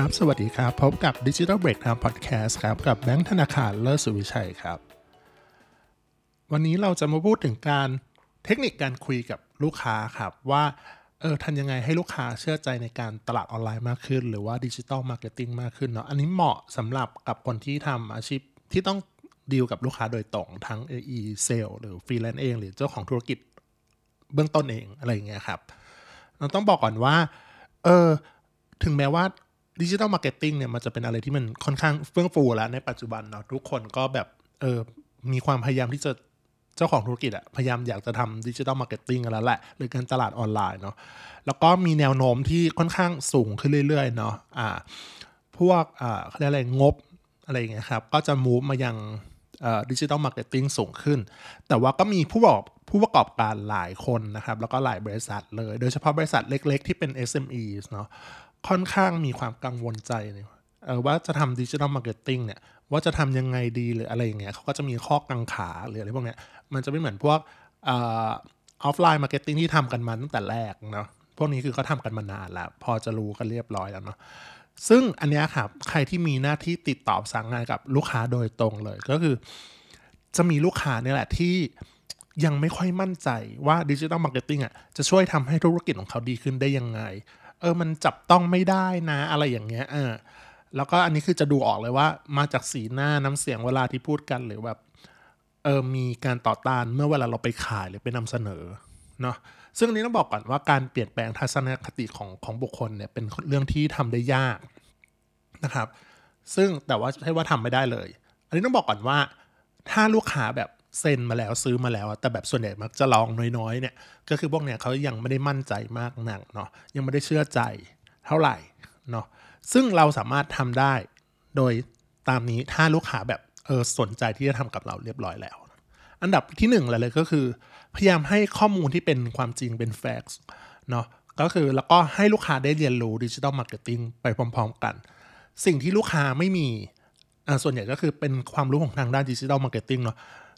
ครับ สวัสดีครับ พบกับ Digital Break Time Podcast ครับกับแบงค์ธนาคารเลิศสุวิชัยครับ วันนี้เราจะมาพูดถึงการเทคนิคการคุยกับลูกค้าครับ ว่าเออทำยังไงให้ลูกค้าเชื่อใจในการตลาดออนไลน์มากขึ้น หรือว่าดิจิ t a ลมาร์เก็ตติ้งมากขึ้นเนาะอันนี้เหมาะสำหรับกับคนที่ทำอาชีพที่ต้องดีลกับลูกค้าโดยตรงทั้ง AE Sale หรือฟรีแลนซ์เอง หรือเจ้าของธุรกิจเบื้องต้นเองอะไรอย่างเงี้ยครับ เราต้องบอกก่อนว่าเออถึงแม้ว่า digital marketing เนี่ยมันจะเป็นอะไรที่มันค่อนข้างเฟื่องฟูแล้วในปัจจุบันเนาะทุกคนก็แบบเออมีความพยายามที่จะเจ้าของธุรกิจอะพยายามอยากจะทำ digital marketing กันแล้วแหละ หรือการตลาดออนไลน์เนาะแล้วก็มีแนวโน้มที่ค่อนข้างสูงขึ้นเรื่อยๆเนาะอ่าพวกอ่าเขาเรียกอะไรงบอะไรอย่างเงี้ยครับ ก็จะ move มายัง digital marketing สูงขึ้น แต่ว่าก็มีผู้บอกผู้ประกอบการหลายคนนะครับ แล้วก็หลายบริษัทเลย โดยเฉพาะบริษัทเล็กๆ ที่เป็น SME เนาะ ค่อนข้างมีความกังวลใจเนี่ยว่าจะทำ digital marketing เนี่ยว่าจะทำยังไงดีหรืออะไรอย่างเงี้ยเขาก็จะมีข้อกังขาหรืออะไรพวกเนี้ยมันจะไม่เหมือนพวก offline marketing ที่ทำกันมาตั้งแต่แรกเนาะพวกนี้คือเขาทำกันมานานแล้ว พอจะรู้กันเรียบร้อยแล้วเนาะซึ่งอันนี้ครับใครที่มีหน้าที่ติดต่อสั่งงานกับลูกค้าโดยตรงเลยก็คือ จะมีลูกค้าเนี่ยแหละที่ยังไม่ค่อยมั่นใจว่า digital marketing อะจะช่วยทำให้ธุรกิจของเขาดีขึ้นได้ยังไง เออมันจับต้องไม่ได้นะอะไรอย่างเงี้ยเออแล้วก็อันนี้คือจะดูออกเลยว่า มาจากสีหน้าน้ำเสียงเวลาที่พูดกันหรือแบบเออมีการต่อต้านเมื่อเวลาเราไปขายหรือไปนำเสนอเนาะซึ่งอันนี้ต้องบอกก่อนว่าการเปลี่ยนแปลงทัศนคติของของบุคคลเนี่ยเป็นเรื่องที่ทำได้ยากนะครับ ซึ่งแต่ว่าใช่ว่าทำไม่ได้เลย อันนี้ต้องบอกก่อนว่า ถ้าลูกค้าแบบ เซ็นมาแล้วซื้อมาแล้วแต่แบบส่วนใหญ่มักจะลองน้อยๆเนี่ยก็คือพวกเนี้ยเขายังไม่ได้มั่นใจมากนักเนาะยังไม่ได้เชื่อใจเท่าไหร่เนาะซึ่งเราสามารถทำได้ โดยตามนี้ถ้าลูกค้าแบบเออสนใจที่จะทำกับเราเรียบร้อยแล้ว อันดับที่หนึ่งเลยก็คือ พยายามให้ข้อมูลที่เป็นความจริงเป็นแฟกซ์เนาะก็คือแล้วก็ให้ลูกค้าได้เรียนรู้ digital marketing ไปพร้อม ๆ กัน สิ่งที่ลูกค้าไม่มีอ่าส่วนใหญ่ก็คือเป็นความรู้ของทางด้าน digital marketing เนาะ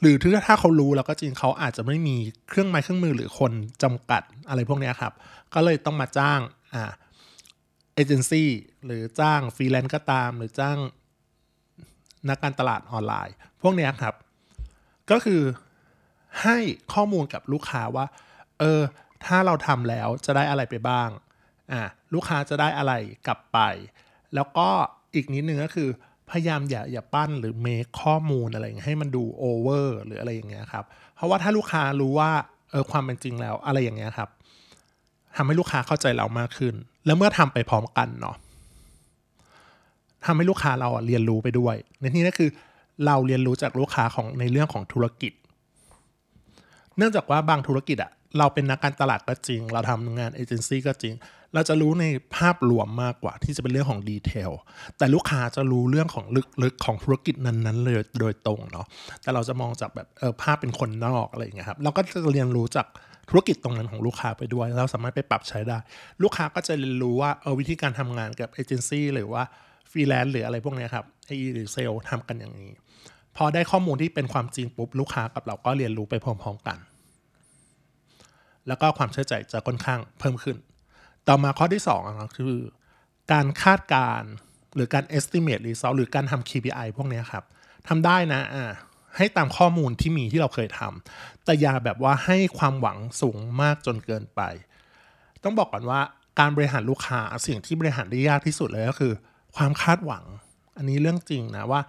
หรือถ้าเขารู้แล้วก็จริงเขาอาจจะไม่มีเครื่องไม้เครื่องมือหรือคนจำกัดอะไรพวกนี้ครับ ก็เลยต้องมาจ้างอ่าเอเจนซี่หรือจ้างฟรีแลนซ์ก็ตาม หรือจ้างนักการตลาดออนไลน์ พวกนี้ครับ ก็คือให้ข้อมูลกับลูกค้าว่า เออ ถ้าเราทำแล้วจะได้อะไรไปบ้าง อ่า ลูกค้าจะได้อะไรกลับไป แล้วก็อีกนิดนึงก็คือ พยายามอย่าอย่าปั้นหรือเมคข้อมูลอะไรให้มันดูโอเวอร์หรืออะไรอย่างเงี้ยครับ เพราะว่าถ้าลูกค้ารู้ว่าเออความเป็นจริงแล้วอะไรอย่างเงี้ยครับทำให้ลูกค้าเข้าใจเรามากขึ้น แล้วเมื่อทำไปพร้อมกันเนาะทำให้ลูกค้าเราเรียนรู้ไปด้วย ในที่นี้คือเราเรียนรู้จากลูกค้าของในเรื่องของธุรกิจ เนื่องจากว่าบางธุรกิจอะเราเป็นนักการตลาดก็จริง เราทำงานเอเจนซี่ก็จริง เราจะรู้ในภาพรวมมากกว่าที่จะเป็นเรื่องของดีเทลแต่ลูกค้าจะรู้เรื่องของลึกๆของธุรกิจนั้นๆเลยโดยตรงเนาะแต่เราจะมองจากแบบเออภาพเป็นคนนอกอะไรอย่างเงี้ยครับเราก็จะเรียนรู้จากธุรกิจตรงนั้นของลูกค้าไปด้วย เราสามารถไปปรับใช้ได้ ลูกค้าก็จะเรียนรู้ว่าเออวิธีการทำงานกับเอเจนซี่หรือว่าฟรีแลนซ์หรืออะไรพวกนี้ครับ AE หรือเซลทำกันอย่างนี้ พอได้ข้อมูลที่เป็นความจริงปุ๊บลูกค้ากับเราก็เรียนรู้ไปพร้อมๆกัน แล้วก็ความเชื่อใจจะค่อนข้างเพิ่มขึ้น ต่อมาข้อที่2นะคือการคาดการหรือการ estimate result หรือการทำ KPI พวกนี้ครับทำได้นะอ่าให้ตามข้อมูลที่มีที่เราเคยทำแต่อย่าแบบว่าให้ความหวังสูงมากจนเกินไป ต้องบอกก่อนว่าการบริหารลูกค้าสิ่งที่บริหารได้ยากที่สุดเลยก็คือ ความคาดหวัง อันนี้เรื่องจริงนะว่า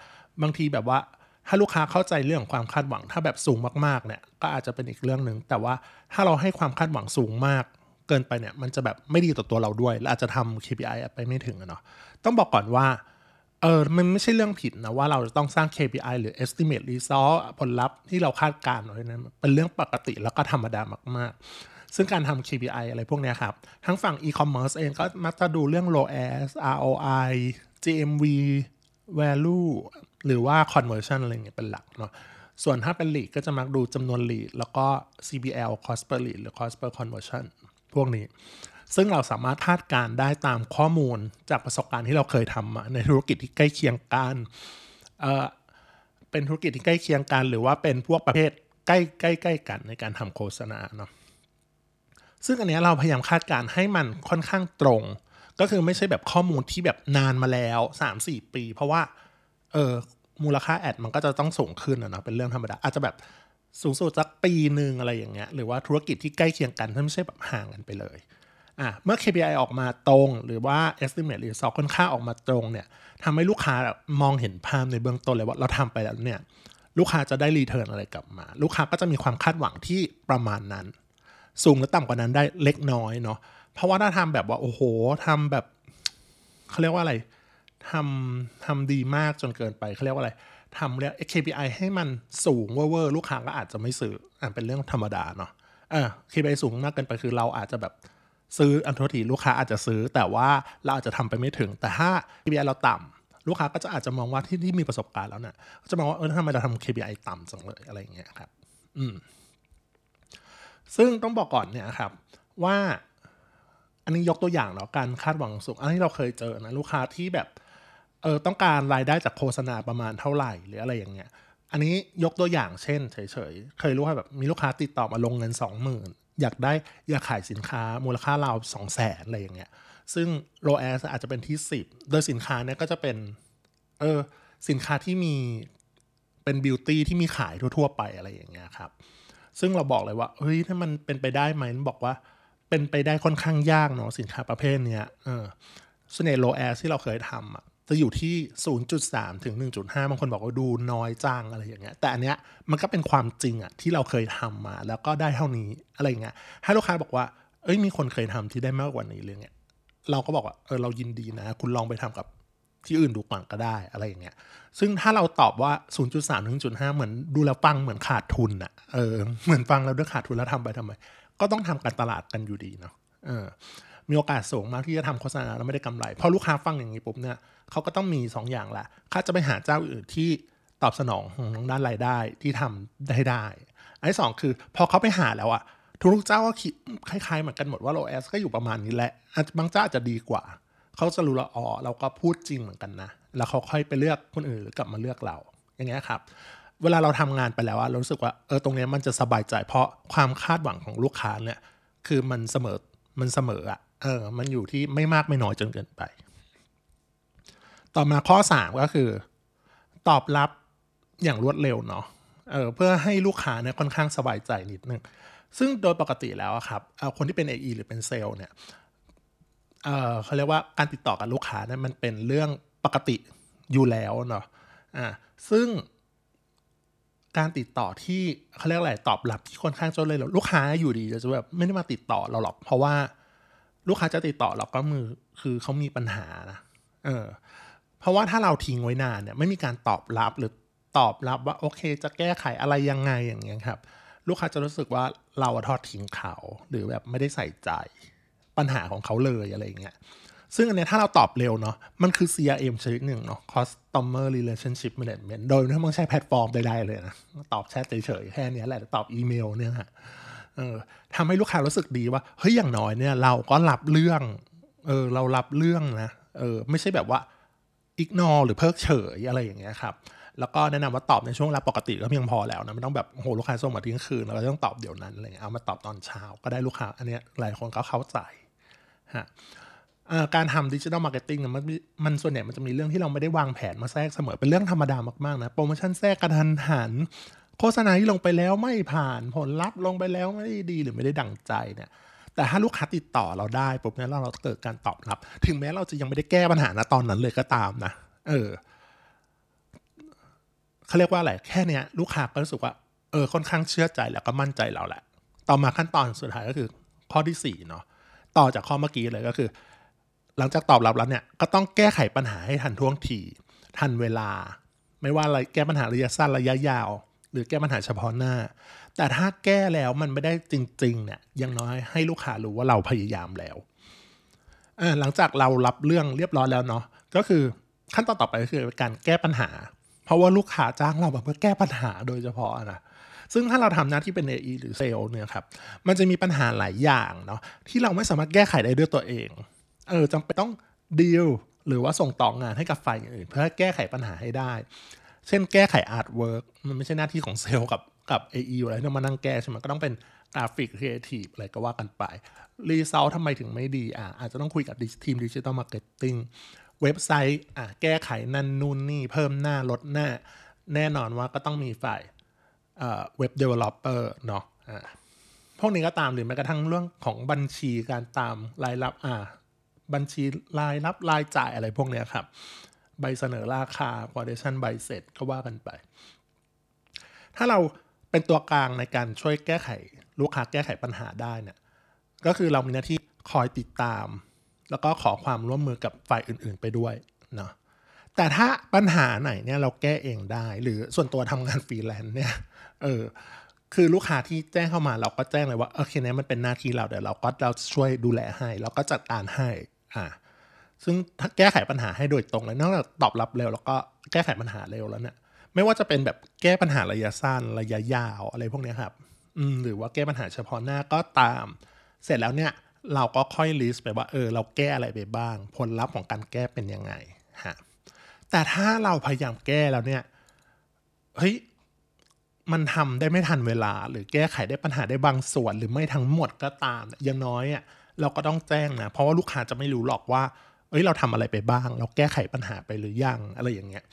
บางทีแบบว่าถ้าลูกค้าเข้าใจเรื่องความคาดหวัง ถ้าแบบสูงมากๆเนี่ยก็อาจจะเป็นอีกเรื่องหนึ่งแต่ว่าถ้าเราให้ความคาดหวังสูงมาก เกินไปเนี่ยมันจะแบบไม่ดีต่อตัวเราด้วย และอาจจะทำ KPI ไปไม่ถึงเนาะต้องบอกก่อนว่าเออมันไม่ใช่เรื่องผิดนะว่าเราจะต้องสร้าง KPI หรือ estimate result ผลลัพธ์ที่เราคาดการณ์ไว้นั้นเป็นเรื่องปกติแล้วก็ธรรมดามากๆ ซึ่งการทำ KPI อะไรพวกนี้ครับ ทั้งฝั่ง e-commerce เองก็มักจะดูเรื่อง ROAS ROI GMV value หรือว่า conversion อะไรเงี้ยเป็นหลักเนาะส่วนถ้าเป็น lead ก็จะมักดูจำนวน lead แล้วก็ CPL cost per lead หรือ cost per conversion พวกนี้ ซึ่งเราสามารถคาดการได้ตามข้อมูลจากประสบการณ์ที่เราเคยทำในธุรกิจที่ใกล้เคียงกันเออเป็นธุรกิจที่ใกล้เคียงกัน หรือว่าเป็นพวกประเภทใกล้ใกล้ใกล้กันในการทำโฆษณาเนาะซึ่งอันนี้เราพยายามคาดการให้มันค่อนข้างตรง ก็คือไม่ใช่แบบข้อมูลที่แบบนานมาแล้วสามสี่ปี เพราะว่าเออมูลค่าแอดมันก็จะต้องสูงขึ้นนะเนาะเป็นเรื่องธรรมดาอาจจะแบบ สูงสุดสักปีหนึ่งอะไรอย่างเงี้ยหรือว่าธุรกิจที่ใกล้เคียงกันถ้าไม่ใช่แบบห่างกันไปเลยอะเมื่อ KPI ออกมาตรง หรือว่า estimate หรือ result ค่อนข้างออกมาตรงเนี่ยทำให้ลูกค้ามองเห็นภาพในเบื้องต้นเลยว่าเราทำไปแล้วเนี่ยลูกค้าจะได้รีเทิร์นอะไรกลับมา ลูกค้าก็จะมีความคาดหวังที่ประมาณนั้น สูงหรือต่ำกว่านั้นได้เล็กน้อยเนาะเพราะว่าถ้าทำแบบว่าโอ้โหทำแบบเขาเรียกว่าอะไรทำทำดีมากจนเกินไปเขาเรียกว่าอะไร ทำเรียก KPI ให้มันสูงเวอร์ลูกค้าก็อาจจะไม่ซื้ออ่าเป็นเรื่องธรรมดาเนาะเออ KPI สูงมากเกินไปคือเราอาจจะแบบซื้ออันททีลูกค้าอาจจะซื้อ แต่ว่าเราอาจจะทำไปไม่ถึง แต่ถ้า KPI เราต่ำลูกค้าก็จะอาจจะมองว่าที่ที่มีประสบการณ์แล้วเนี่ยก็จะมองว่าเออทำไมเราทำ KPI ต่ำจังเลยอะไรอย่างเงี้ยครับ อืมซึ่งต้องบอกก่อนเนี่ยครับว่าอันนี้ยกตัวอย่างเนาะการคาดหวังสูง อันนี้เราเคยเจอนะลูกค้าที่แบบ เออต้องการรายได้จากโฆษณาประมาณเท่าไหร่หรืออะไรอย่างเงี้ย อันนี้ยกตัวอย่างเช่นเฉยๆ เคยรู้ว่าแบบมีลูกค้าติดต่อมาลงเงินสองหมื่นอยากได้อยากขายสินค้ามูลค่าราวสองแสนอะไรอย่างเงี้ย ซึ่งโลแอสอาจจะเป็นที่สิบโดยสินค้าเนี่ยก็จะเป็นเออสินค้าที่มีเป็นบิวตี้ที่มีขายทั่วๆ ไปอะไรอย่างเงี้ยครับ ซึ่งเราบอกเลยว่าเฮ้ยถ้ามันเป็นไปได้ไหมบอกว่าเป็นไปได้ค่อนข้างยากเนาะสินค้าประเภทเนี้ยเออส่วนใหญ่โลแอสที่เราเคยทำอะ จะอยู่ที่ 0.3 ถึง 1.5 บางคนบอกว่าดูน้อยจังอะไรอย่างเงี้ย แต่อันเนี้ยมันก็เป็นความจริงอะที่เราเคยทำมา แล้วก็ได้เท่านี้อะไรเงี้ย ให้ลูกค้าบอกว่า เอ้ยมีคนเคยทำที่ได้มากกว่านี้เลยเนี่ยเราก็บอกว่า เออเรายินดีนะ คุณลองไปทำกับที่อื่นดูก่อนก็ได้อะไรอย่างเงี้ย ซึ่งถ้าเราตอบว่า 0.3ถึง0.5 เหมือนดูแล้วฟังเหมือนขาดทุนอะเออ เหมือนฟังแล้วด้วยขาดทุนแล้วทำไปทำไม ก็ต้องทำการตลาดกันอยู่ดีเนาะ เออ มีโอกาสสูงมากที่จะทำโฆษณาแล้วไม่ได้กำไรพอลูกค้าฟังอย่างนี้ปุ๊บเนี่ยเขาก็ต้องมี2ออย่างละเขาจะไปหาเจ้าอื่นที่ตอบสนองของด้านรายได้ที่ทำได้ได้ อันที่สองคือพอเขาไปหาแล้วอะทุกเจ้าก็คิดคล้ายๆเหมือนกันหมดว่าโลเอสก็อยู่ประมาณนี้แหละบางเจ้าอาจจะดีกว่า เขาจะรู้ละอ๋อเราก็พูดจริงเหมือนกันนะ แล้วเขาค่อยไปเลือกคนอื่นหรือกลับมาเลือกเรา อย่างเงี้ยครับเวลาเราทำงานไปแล้วอะเรารู้สึกว่าเออตรงนี้มันจะสบายใจเพราะความคาดหวังของลูกค้าเนี่ยคือมันเสมอมันเสมออะ เออมันอยู่ที่ไม่มากไม่น้อยจนเกินไป ต่อมาข้อ 3 ก็คือ ตอบรับอย่างรวดเร็วเนาะเออเพื่อให้ลูกค้าเนี่ยค่อนข้างสบายใจนิดนึงซึ่งโดยปกติแล้วครับคนที่เป็น AE หรือเป็นเซลล์เนี่ยเออเขาเรียกว่าการติดต่อกับลูกค้าเนี่ยมันเป็นเรื่องปกติอยู่แล้วเนาะอ่าซึ่งการติดต่อที่เขาเรียกอะไรตอบรับที่ค่อนข้างจนเลยลูกค้าอยู่ดีจะแบบไม่ได้มาติดต่อเราหรอก เพราะว่า ลูกค้าจะติดต่อเราก็มือคือเขามีปัญหานะเออเพราะว่าถ้าเราทิ้งไว้นานเนี่ยไม่มีการตอบรับหรือตอบรับว่าโอเค จะแก้ไขอะไรยังไงอย่างเงี้ยครับ ลูกค้าจะรู้สึกว่าเราทอดทิ้งเขา หรือแบบไม่ได้ใส่ใจปัญหาของเขาเลยอะไรเงี้ยซึ่งอันนี้ถ้าเราตอบเร็วเนาะมันคือ CRM ชนิดหนึ่งเนาะ Customer Relationship Management โดยไม่ต้องใช้แพลตฟอร์มใดๆเลยนะ ตอบแชทเฉยๆแค่นี้แหละ ตอบอีเมลเนี่ยฮะ เออทำให้ลูกค้ารู้สึกดีว่าเฮ้ยอย่างน้อยเนี่ยเราก็รับเรื่องเออเรารับเรื่องนะเออไม่ใช่แบบว่า ignore หรือเพิกเฉยอะไรอย่างเงี้ยครับแล้วก็แนะนำว่าตอบในช่วงเวลาปกติก็เพียงพอแล้วนะไม่ต้องแบบโหลูกค้าส่งมาเที่ยงคืนเราต้องตอบเดี๋ยวนั้นอะไรเงี้ยเอามาตอบตอนเช้าก็ได้ลูกค้าอันเนี้ยหลายคนก็เข้าใจฮะการทำ digital marketing มันมันส่วนใหญ่มันจะมีเรื่องที่เราไม่ได้วางแผนมาแทรกเสมอเป็นเรื่องธรรมดามากๆนะโปรโมชั่นแทรกกระทันหัน โฆษณาที่ลงไปแล้วไม่ผ่านผลลัพธ์ลงไปแล้วไม่ได้ดีหรือไม่ได้ดังใจเนี่ยแต่ถ้าลูกค้าติดต่อเราได้ปุ๊บเนี่ยเราเกิดการตอบรับ ถึงแม้เราจะยังไม่ได้แก้ปัญหาณตอนนั้นเลยก็ตามนะ เออเขาเรียกว่าอะไรแค่เนี้ย ลูกค้าก็รู้สึกว่าเออค่อนข้างเชื่อใจแล้วก็มั่นใจเราแหละ ต่อมาขั้นตอนสุดท้ายก็คือ ข้อที่สี่เนาะต่อจากข้อเมื่อกี้เลยก็คือ หลังจากตอบรับแล้วเนี่ย ก็ต้องแก้ไขปัญหาให้ทันท่วงทีทันเวลา ไม่ว่าอะไรแก้ปัญหาระยะสั้นระยะยาว หรือแก้ปัญหาเฉพาะหน้า แต่ถ้าแก้แล้วมันไม่ได้จริงๆเนี่ยยังน้อยให้ลูกค้ารู้ว่าเราพยายามแล้วหลังจากเรารับเรื่องเรียบร้อยแล้วเนาะก็คือขั้นตอนต่อไปก็คือการแก้ปัญหา เพราะว่าลูกค้าจ้างเราแบบเพื่อแก้ปัญหาโดยเฉพาะนะซึ่งถ้าเราทำหน้าที่เป็น AE หรือเซลล์เนี่ยครับมันจะมีปัญหาหลายอย่างเนาะที่เราไม่สามารถแก้ไขได้ด้วยตัวเองเออจำเป็นต้องดีลหรือว่าส่งต่องานให้กับฝ่ายอื่น เพื่อแก้ไขปัญหาให้ได้ เช่นแก้ไข artwork มันไม่ใช่หน้าที่ของเซลล์กับกับ AE อยู่แล้วที่มานั่งแก้ใช่ไหมก็ต้องเป็นกราฟิกครีเอทีฟอะไรก็ว่ากันไปรีเซลล์ทำไมถึงไม่ดีอะอาจจะต้องคุยกับทีม digital marketing เว็บไซต์อะแก้ไขนั่นนู่นนี่เพิ่มหน้าลดหน้า แน่นอนว่าก็ต้องมีฝ่าย web developer เนาะอ่าพวกนี้ก็ตามหรือแม้กระทั่งเรื่องของบัญชีการตามรายรับอ่าบัญชีรายรับรายจ่ายอะไรพวกเนี้ยครับ ใบเสนอราคา q u a d a t i o n ใบเสร็จก็ว่ากันไป ถ้าเราเป็นตัวกลางในการช่วยแก้ไขลูกค้าแก้ไขปัญหาได้เนี่ยก็คือเรามีหน้าที่คอยติดตาม แล้วก็ขอความร่วมมือกับฝ่ายอื่นๆไปด้วยเนาะแต่ถ้าปัญหาไหนเนี่ยเราแก้เองได้ หรือส่วนตัวทำงานฟรีแลนซ์เนี่ยเออคือลูกค้าที่แจ้งเข้ามาเราก็แจ้งเลยว่าโอเคเนี่ยมันเป็นหน้าที่เราเดี๋ยวเราก็เราช่วยดูแลให้ เราก็จัดการให้อ่า ซึ่งถ้าแก้ไขปัญหาให้โดยตรงเลยนอกจากตอบรับเร็วแล้วก็แก้ไขปัญหาเร็วแล้วเนี่ยไม่ว่าจะเป็นแบบแก้ปัญหาระยะสั้นระยะยาวอะไรพวกนี้ครับอืมหรือว่าแก้ปัญหาเฉพาะหน้าก็ตาม เสร็จแล้วเนี่ยเราก็ค่อยลิสต์ไปว่าเออเราแก้อะไรไปบ้าง ผลลัพธ์ของการแก้เป็นยังไงฮะแต่ถ้าเราพยายามแก้แล้วเนี่ยเฮ้ยมันทำได้ไม่ทันเวลา หรือแก้ไขได้ปัญหาได้บางส่วน หรือไม่ทั้งหมดก็ตามอย่างน้อยอะเราก็ต้องแจ้งนะเพราะว่าลูกค้าจะไม่รู้หรอกว่า เอ้ยเราทำอะไรไปบ้าง เราแก้ไขปัญหาไปหรือยังอะไรอย่างเงี้ย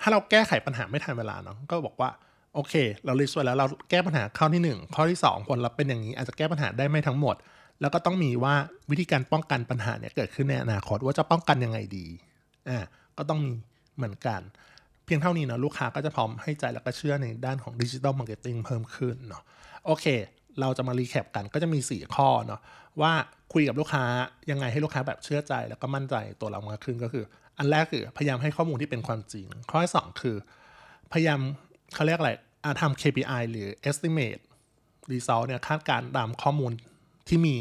ถ้าเราแก้ไขปัญหาไม่ทันเวลาเนาะก็บอกว่าโอเค เราลิสต์ไว้แล้วเราแก้ปัญหาข้อที่ 1 ข้อที่ 2 ผลลัพธ์เป็นอย่างนี้ อาจจะแก้ปัญหาได้ไม่ทั้งหมด แล้วก็ต้องมีว่าวิธีการป้องกันปัญหาเนี่ยเกิดขึ้นในอนาคตว่าจะป้องกันยังไงดีอ่าก็ต้องมีเหมือนกัน เพียงเท่านี้เนาะลูกค้าก็จะพร้อมให้ใจแล้วก็เชื่อในด้านของดิจิ t a ลมาร์เก็ตติ้งเพิ่มขึ้นเนาะโอเค เราจะมา recap กันก็จะมี 4 ข้อเนาะ ว่าคุยกับลูกค้ายังไงให้ลูกค้าแบบเชื่อใจแล้วก็มั่นใจตัวเรามากขึ้นก็คือ อันแรกคือพยายามให้ข้อมูลที่เป็นความจริง ข้อที่สองคือ พยายามเขาเรียกอะไรอาทำ KPI หรือ estimate result เนี่ยคาดการณ์ตามข้อมูลที่มี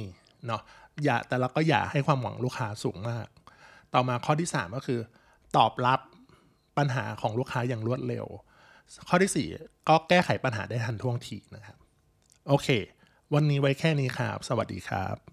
เนาะอย่าแต่เราก็อย่าให้ความหวังลูกค้าสูงมาก ต่อมาข้อที่ 3 ก็คือ ตอบรับปัญหาของลูกค้าอย่างรวดเร็ว ข้อที่ 4 ก็แก้ไขปัญหาได้ทันท่วงทีนะครับ โอเค วันนี้ไว้แค่นี้ครับ สวัสดีครับ